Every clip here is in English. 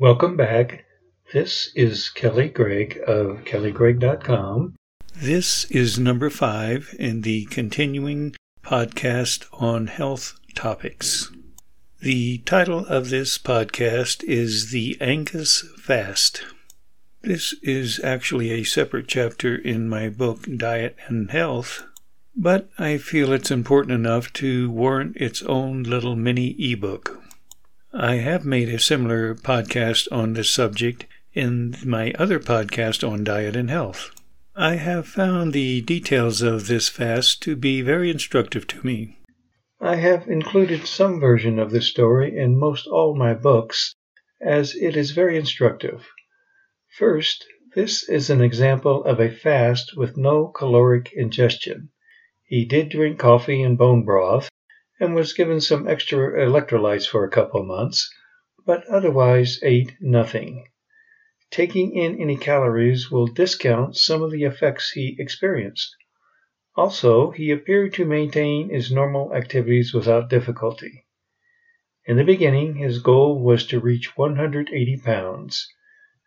Welcome back. This is Kelly Gregg of kellygregg.com. This is number five in the continuing podcast on health topics. The title of this podcast is The Angus Fast. This is actually a separate chapter in my book Diet and Health, but I feel it's important enough to warrant its own little mini ebook. I have made a similar podcast on this subject in my other podcast on diet and health. I have found the details of this fast to be very instructive to me. I have included some version of this story in most all my books, as it is very instructive. First, this is an example of a fast with no caloric ingestion. He did drink coffee and bone broth, and was given some extra electrolytes for a couple months, but otherwise ate nothing. Taking in any calories will discount some of the effects he experienced. Also, he appeared to maintain his normal activities without difficulty. In the beginning, his goal was to reach 180 pounds.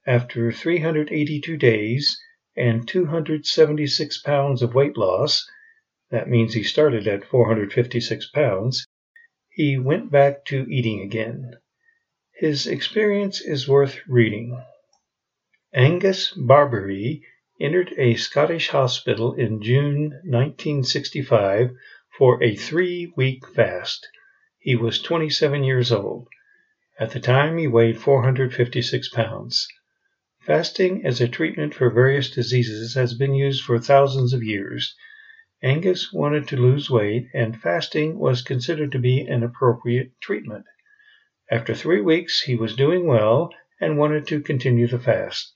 After 382 days and 276 pounds of weight loss, that means he started at 456 pounds. He went back to eating again. His experience is worth reading. Angus Barbieri entered a Scottish hospital in June 1965 for a three week fast. He was 27 years old. At the time, he weighed 456 pounds. Fasting as a treatment for various diseases has been used for thousands of years. Angus wanted to lose weight, and fasting was considered to be an appropriate treatment. After three weeks, he was doing well and wanted to continue the fast.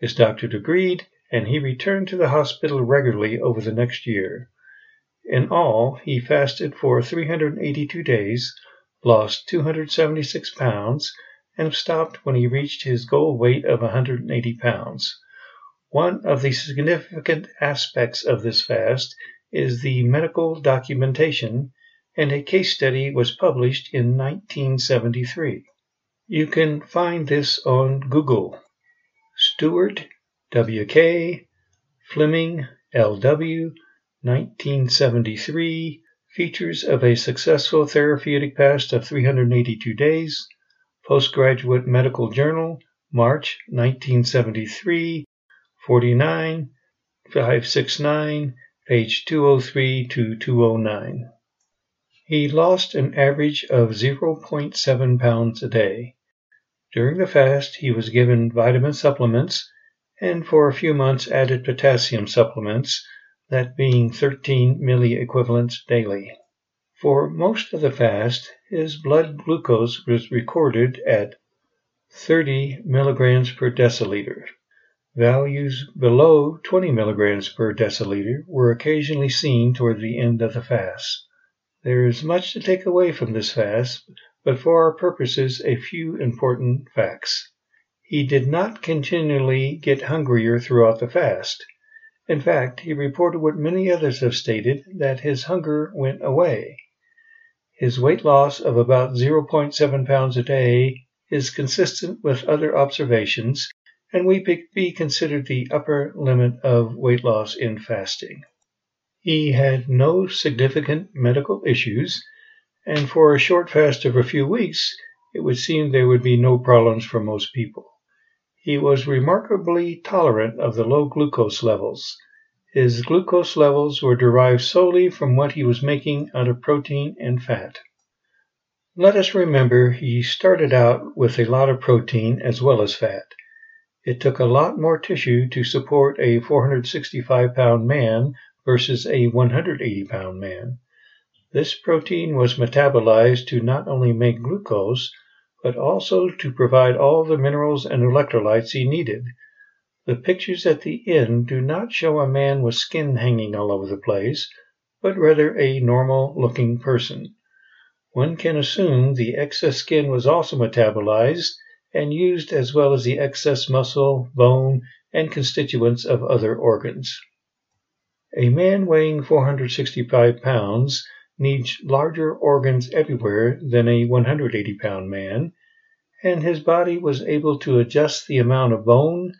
His doctor agreed, and he returned to the hospital regularly over the next year. In all, he fasted for 382 days, lost 276 pounds, and stopped when he reached his goal weight of 180 pounds. One of the significant aspects of this fast is the medical documentation, and a case study was published in 1973. You can find this on Google. Stewart, W.K., Fleming, L.W., 1973, Features of a Successful Therapeutic Fast of 382 Days, Postgraduate Medical Journal, March 1973, 49, 569, page 203 to 209. He lost an average of 0.7 pounds a day. During the fast, he was given vitamin supplements and for a few months added potassium supplements, that being 13 milliequivalents daily. For most of the fast, his blood glucose was recorded at 30 milligrams per deciliter. Values below 20 milligrams per deciliter were occasionally seen toward the end of the fast. There is much to take away from this fast, but for our purposes a few important facts. He did not continually get hungrier throughout the fast. In fact, he reported what many others have stated that his hunger went away. His weight loss of about 0.7 pounds a day is consistent with other observations and we be considered the upper limit of weight loss in fasting. He had no significant medical issues, and for a short fast of a few weeks, it would seem there would be no problems for most people. He was remarkably tolerant of the low glucose levels. His glucose levels were derived solely from what he was making out of protein and fat. Let us remember he started out with a lot of protein as well as fat. It took a lot more tissue to support a 465 pound man versus a 180 pound man. This protein was metabolized to not only make glucose, but also to provide all the minerals and electrolytes he needed. The pictures at the end do not show a man with skin hanging all over the place, but rather a normal looking person. One can assume the excess skin was also metabolized and used as well as the excess muscle, bone, and constituents of other organs. A man weighing 465 pounds needs larger organs everywhere than a 180 pound man, and his body was able to adjust the amount of bone,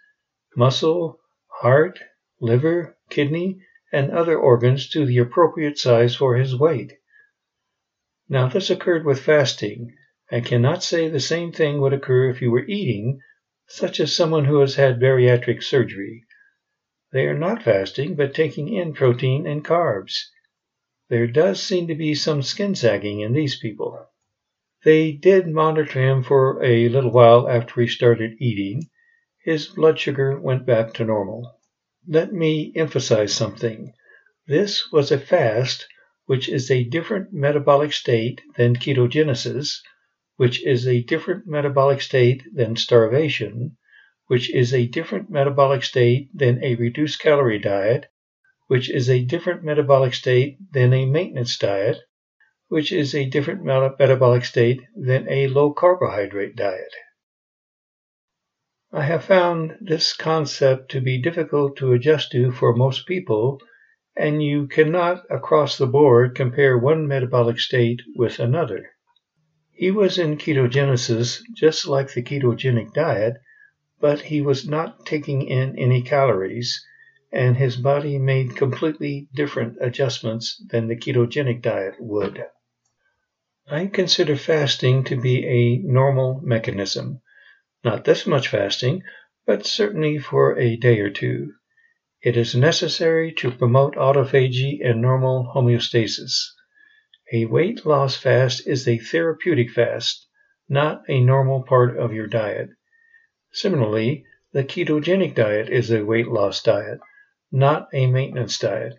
muscle, heart, liver, kidney, and other organs to the appropriate size for his weight. Now this occurred with fasting. I cannot say the same thing would occur if you were eating, such as someone who has had bariatric surgery. They are not fasting, but taking in protein and carbs. There does seem to be some skin sagging in these people. They did monitor him for a little while after he started eating. His blood sugar went back to normal. Let me emphasize something. This was a fast, which is a different metabolic state than ketogenesis, which is a different metabolic state than starvation, which is a different metabolic state than a reduced calorie diet, which is a different metabolic state than a maintenance diet, which is a different metabolic state than a low carbohydrate diet. I have found this concept to be difficult to adjust to for most people, and you cannot across the board compare one metabolic state with another. He was in ketogenesis just like the ketogenic diet, but he was not taking in any calories, and his body made completely different adjustments than the ketogenic diet would. I consider fasting to be a normal mechanism. Not this much fasting, but certainly for a day or two. It is necessary to promote autophagy and normal homeostasis. A weight loss fast is a therapeutic fast, not a normal part of your diet. Similarly, the ketogenic diet is a weight loss diet, not a maintenance diet.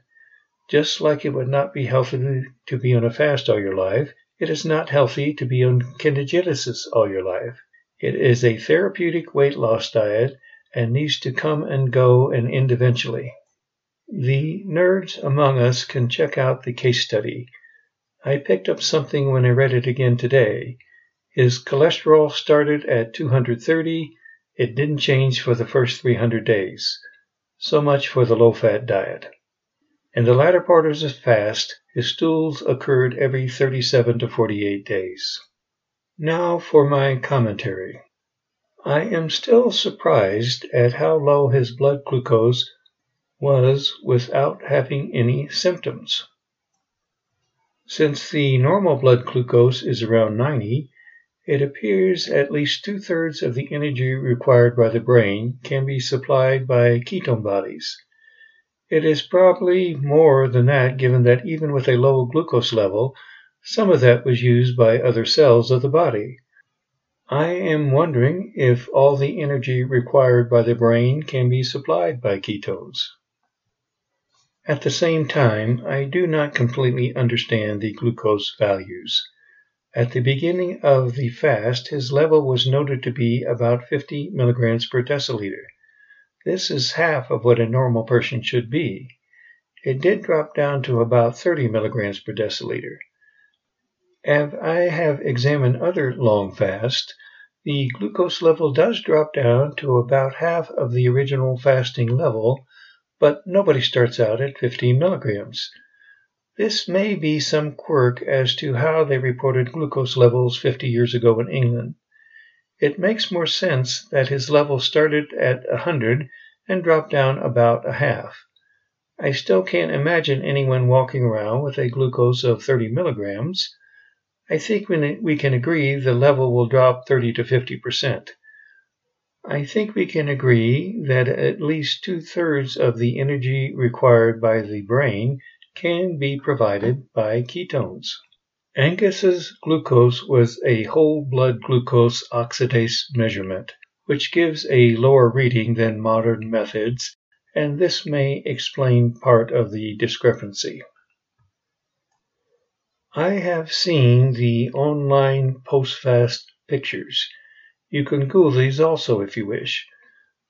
Just like it would not be healthy to be on a fast all your life, it is not healthy to be on ketogenesis all your life. It is a therapeutic weight loss diet and needs to come and go and end eventually. The nerds among us can check out the case study. I picked up something when I read it again today. His cholesterol started at 230. It didn't change for the first 300 days. So much for the low fat diet. In the latter part of his fast, his stools occurred every 37 to 48 days. Now for my commentary. I am still surprised at how low his blood glucose was without having any symptoms. Since the normal blood glucose is around 90, it appears at least two thirds of the energy required by the brain can be supplied by ketone bodies. It is probably more than that given that even with a low glucose level, some of that was used by other cells of the body. I am wondering if all the energy required by the brain can be supplied by ketones. At the same time, I do not completely understand the glucose values. At the beginning of the fast, his level was noted to be about 50 milligrams per deciliter. This is half of what a normal person should be. It did drop down to about 30 milligrams per deciliter. As I have examined other long fasts, the glucose level does drop down to about half of the original fasting level, but nobody starts out at 15 milligrams. This may be some quirk as to how they reported glucose levels 50 years ago in England. It makes more sense that his level started at 100 and dropped down about a half. I still can't imagine anyone walking around with a glucose of 30 milligrams. I think we can agree the level will drop 30 to 50 percent. I think we can agree that at least two thirds of the energy required by the brain can be provided by ketones. Angus's glucose was a whole blood glucose oxidase measurement, which gives a lower reading than modern methods, and this may explain part of the discrepancy. I have seen the online post-fast pictures. You can Google these also if you wish.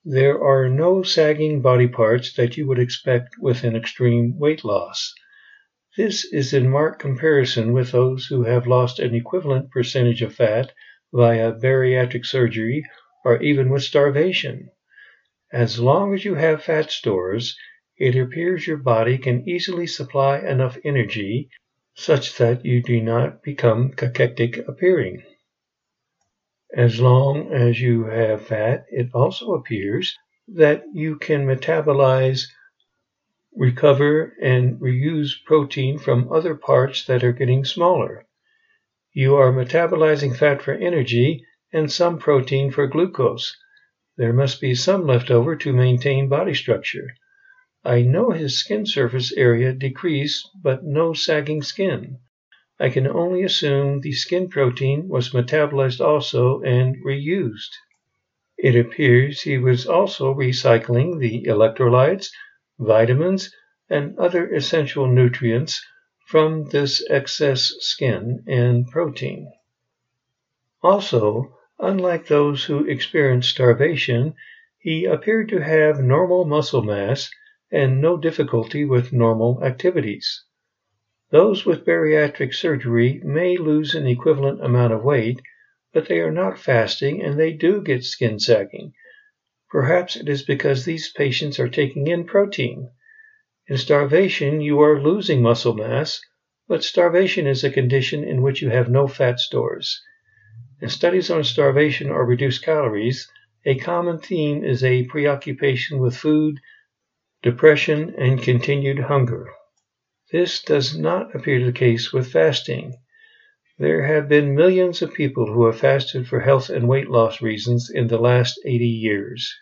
There are no sagging body parts that you would expect with an extreme weight loss. This is in marked comparison with those who have lost an equivalent percentage of fat via bariatric surgery or even with starvation. As long as you have fat stores, it appears your body can easily supply enough energy such that you do not become cachectic appearing. As long as you have fat, it also appears that you can metabolize, recover, and reuse protein from other parts that are getting smaller. You are metabolizing fat for energy and some protein for glucose. There must be some left over to maintain body structure. I know his skin surface area decreased, but no sagging skin. I can only assume the skin protein was metabolized also and reused. It appears he was also recycling the electrolytes, vitamins, and other essential nutrients from this excess skin and protein. Also, unlike those who experienced starvation, he appeared to have normal muscle mass and no difficulty with normal activities. Those with bariatric surgery may lose an equivalent amount of weight, but they are not fasting and they do get skin sagging. Perhaps it is because these patients are taking in protein. In starvation, you are losing muscle mass, but starvation is a condition in which you have no fat stores. In studies on starvation or reduced calories, a common theme is a preoccupation with food, depression, and continued hunger. This does not appear to be the case with fasting. There have been millions of people who have fasted for health and weight loss reasons in the last 80 years.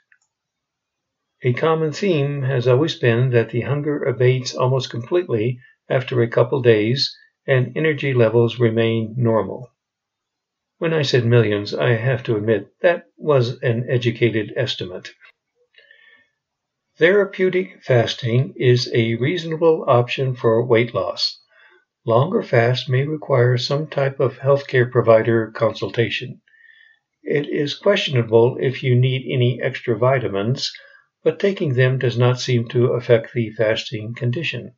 A common theme has always been that the hunger abates almost completely after a couple days and energy levels remain normal. When I said millions, I have to admit that was an educated estimate. Therapeutic fasting is a reasonable option for weight loss. Longer fast may require some type of healthcare provider consultation. It is questionable if you need any extra vitamins, but taking them does not seem to affect the fasting condition.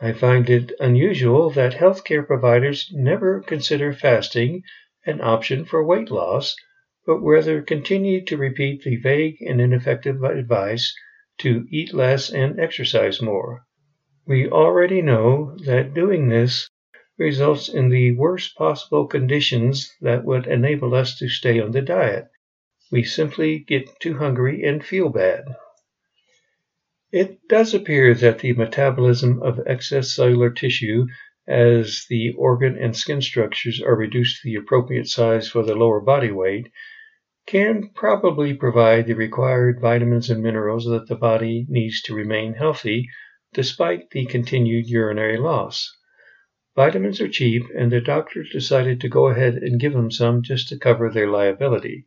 I find it unusual that healthcare providers never consider fasting an option for weight loss, but rather continue to repeat the vague and ineffective advice to eat less and exercise more. We already know that doing this results in the worst possible conditions that would enable us to stay on the diet. We simply get too hungry and feel bad. It does appear that the metabolism of excess cellular tissue as the organ and skin structures are reduced to the appropriate size for the lower body weight can probably provide the required vitamins and minerals that the body needs to remain healthy despite the continued urinary loss. Vitamins are cheap, and the doctors decided to go ahead and give them some just to cover their liability.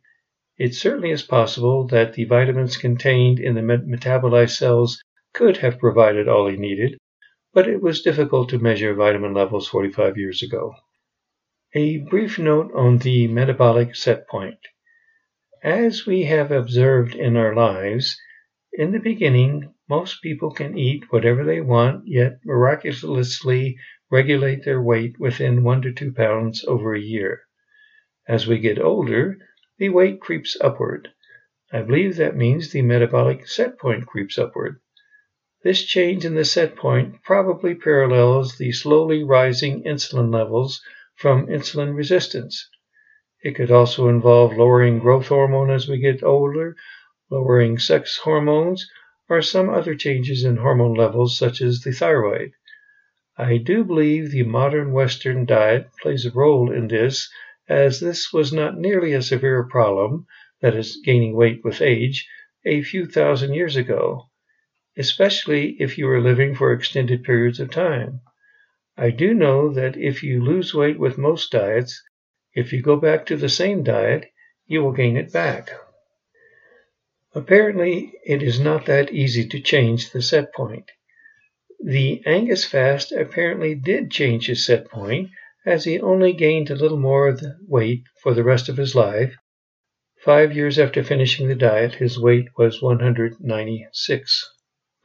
It certainly is possible that the vitamins contained in the metabolized cells could have provided all he needed, but it was difficult to measure vitamin levels 45 years ago. A brief note on the metabolic set point. As we have observed in our lives, in the beginning most people can eat whatever they want, yet miraculously regulate their weight within one to two pounds over a year. As we get older, the weight creeps upward. I believe that means the metabolic set point creeps upward. This change in the set point probably parallels the slowly rising insulin levels from insulin resistance. It could also involve lowering growth hormone as we get older, lowering sex hormones, or some other changes in hormone levels such as the thyroid. I do believe the modern Western diet plays a role in this as this was not nearly a severe problem, that is, gaining weight with age, a few thousand years ago, especially if you were living for extended periods of time. I do know that if you lose weight with most diets, if you go back to the same diet, you will gain it back. Apparently, it is not that easy to change the set point. The Angus fast apparently did change his set point, as he only gained a little more weight for the rest of his life. Five years after finishing the diet, his weight was 196.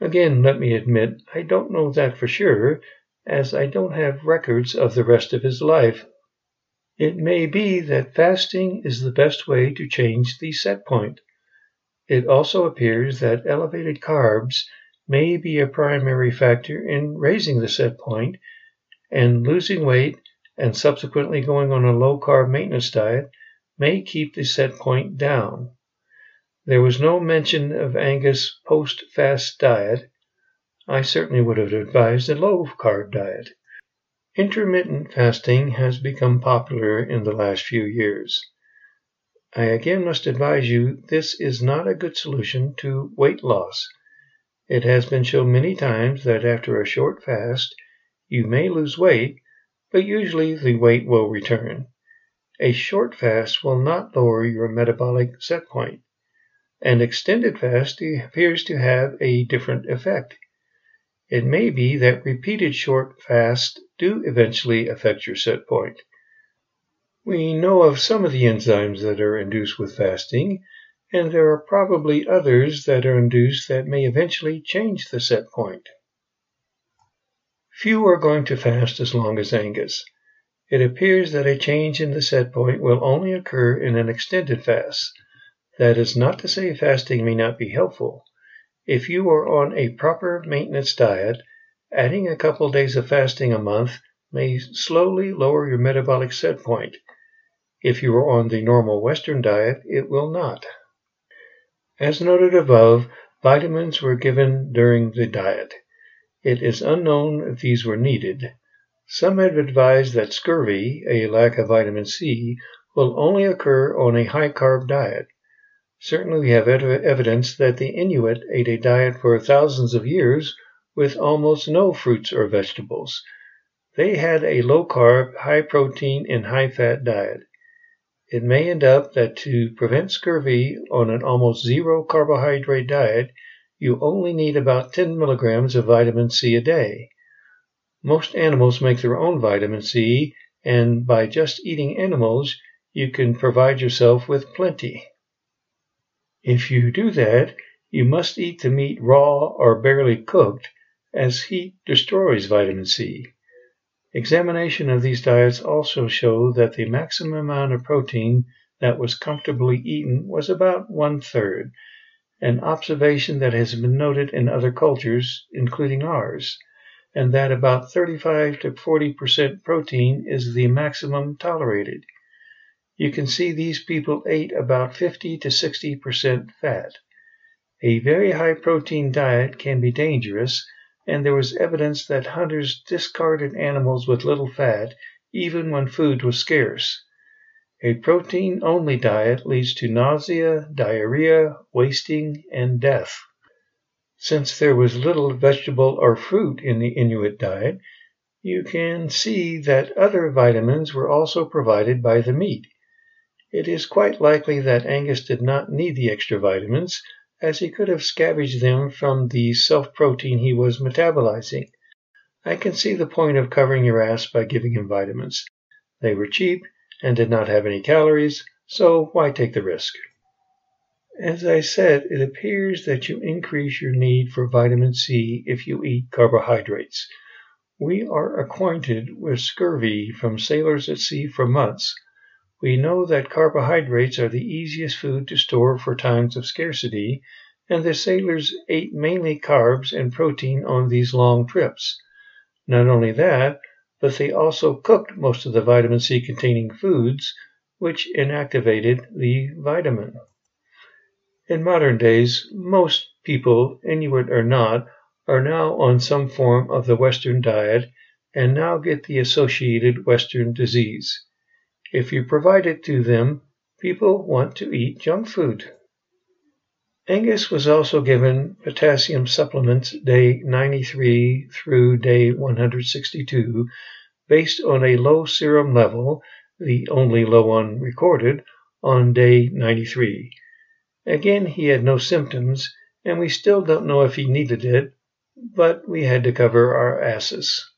Again, let me admit, I don't know that for sure, as I don't have records of the rest of his life it may be that fasting is the best way to change the set point. It also appears that elevated carbs may be a primary factor in raising the set point, and losing weight and subsequently going on a low carb maintenance diet may keep the set point down. There was no mention of Angus' post fast diet. I certainly would have advised a low carb diet. Intermittent fasting has become popular in the last few years. I again must advise you this is not a good solution to weight loss. It has been shown many times that after a short fast you may lose weight, but usually the weight will return. A short fast will not lower your metabolic set point. An extended fast appears to have a different effect. It may be that repeated short fasts do eventually affect your set point. We know of some of the enzymes that are induced with fasting, and there are probably others that are induced that may eventually change the set point. Few are going to fast as long as Angus. It appears that a change in the set point will only occur in an extended fast. That is not to say fasting may not be helpful. If you are on a proper maintenance diet, adding a couple days of fasting a month may slowly lower your metabolic set point. If you are on the normal Western diet, it will not. As noted above, vitamins were given during the diet. It is unknown if these were needed. Some have advised that scurvy, a lack of vitamin C, will only occur on a high carb diet. Certainly we have evidence that the Inuit ate a diet for thousands of years with almost no fruits or vegetables. They had a low carb, high protein, and high fat diet. It may end up that to prevent scurvy on an almost zero carbohydrate diet, you only need about 10 milligrams of vitamin C a day. Most animals make their own vitamin C, and by just eating animals, you can provide yourself with plenty. If you do that, you must eat the meat raw or barely cooked, as heat destroys vitamin C. Examination of these diets also show that the maximum amount of protein that was comfortably eaten was about one third, an observation that has been noted in other cultures, including ours and that about 35 to 40 percent protein is the maximum tolerated. You can see these people ate about 50 to 60 percent fat. A very high protein diet can be dangerous, and there was evidence that hunters discarded animals with little fat even when food was scarce. A protein only diet leads to nausea, diarrhea, wasting, and death. Since there was little vegetable or fruit in the Inuit diet, you can see that other vitamins were also provided by the meat. It is quite likely that Angus did not need the extra vitamins, as he could have scavenged them from the self protein he was metabolizing. I can see the point of covering your ass by giving him vitamins. They were cheap and did not have any calories, so why take the risk? As I said, it appears that you increase your need for vitamin C if you eat carbohydrates. We are acquainted with scurvy from sailors at sea for months. We know that carbohydrates are the easiest food to store for times of scarcity, and the sailors ate mainly carbs and protein on these long trips. Not only that, but they also cooked most of the vitamin C containing foods, which inactivated the vitamin. In modern days, most people, Inuit or not, are now on some form of the Western diet and now get the associated Western disease. If you provide it to them, people want to eat junk food. Angus was also given potassium supplements day 93 through day 162 based on a low serum level, the only low one recorded, on day 93. Again he had no symptoms, and we still don't know if he needed it, but we had to cover our asses.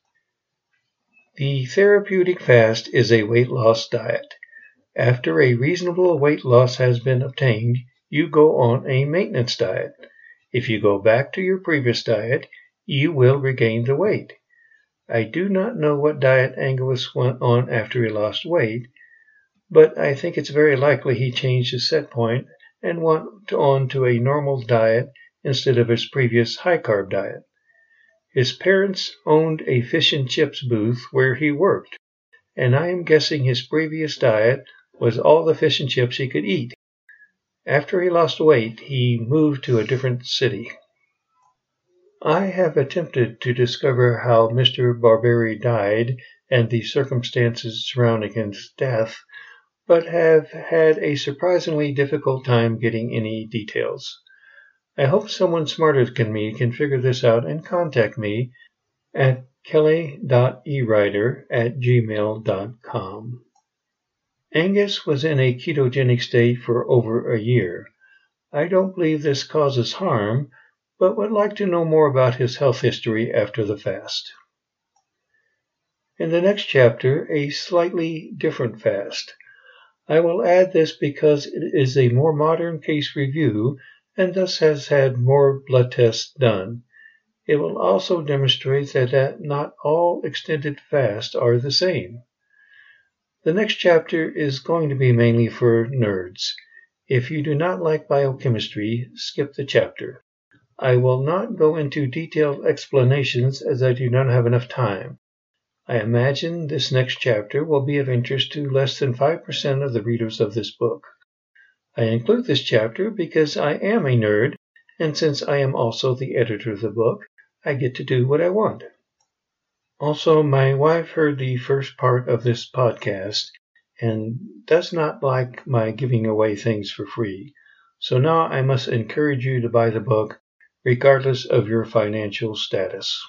The therapeutic fast is a weight loss diet. After a reasonable weight loss has been obtained, you go on a maintenance diet. If you go back to your previous diet, you will regain the weight. I do not know what diet Angus went on after he lost weight, but I think it's very likely he changed his set point and went on to a normal diet instead of his previous high carb diet. His parents owned a fish and chips booth where he worked, and I am guessing his previous diet was all the fish and chips he could eat. After he lost weight, he moved to a different city. I have attempted to discover how Mr. Barbieri died and the circumstances surrounding his death, but have had a surprisingly difficult time getting any details. I hope someone smarter than me can figure this out and contact me at kelly.ewriter at gmail.com. Angus was in a ketogenic state for over a year. I don't believe this causes harm, but would like to know more about his health history after the fast. In the next chapter, a slightly different fast. I will add this because it is a more modern case review and thus has had more blood tests done. It will also demonstrate that not all extended fasts are the same. The next chapter is going to be mainly for nerds. If you do not like biochemistry, skip the chapter. I will not go into detailed explanations as I do not have enough time. I imagine this next chapter will be of interest to less than 5% of the readers of this book. I include this chapter because I am a nerd, and since I am also the editor of the book, I get to do what I want. Also, my wife heard the first part of this podcast and does not like my giving away things for free. So now I must encourage you to buy the book regardless of your financial status.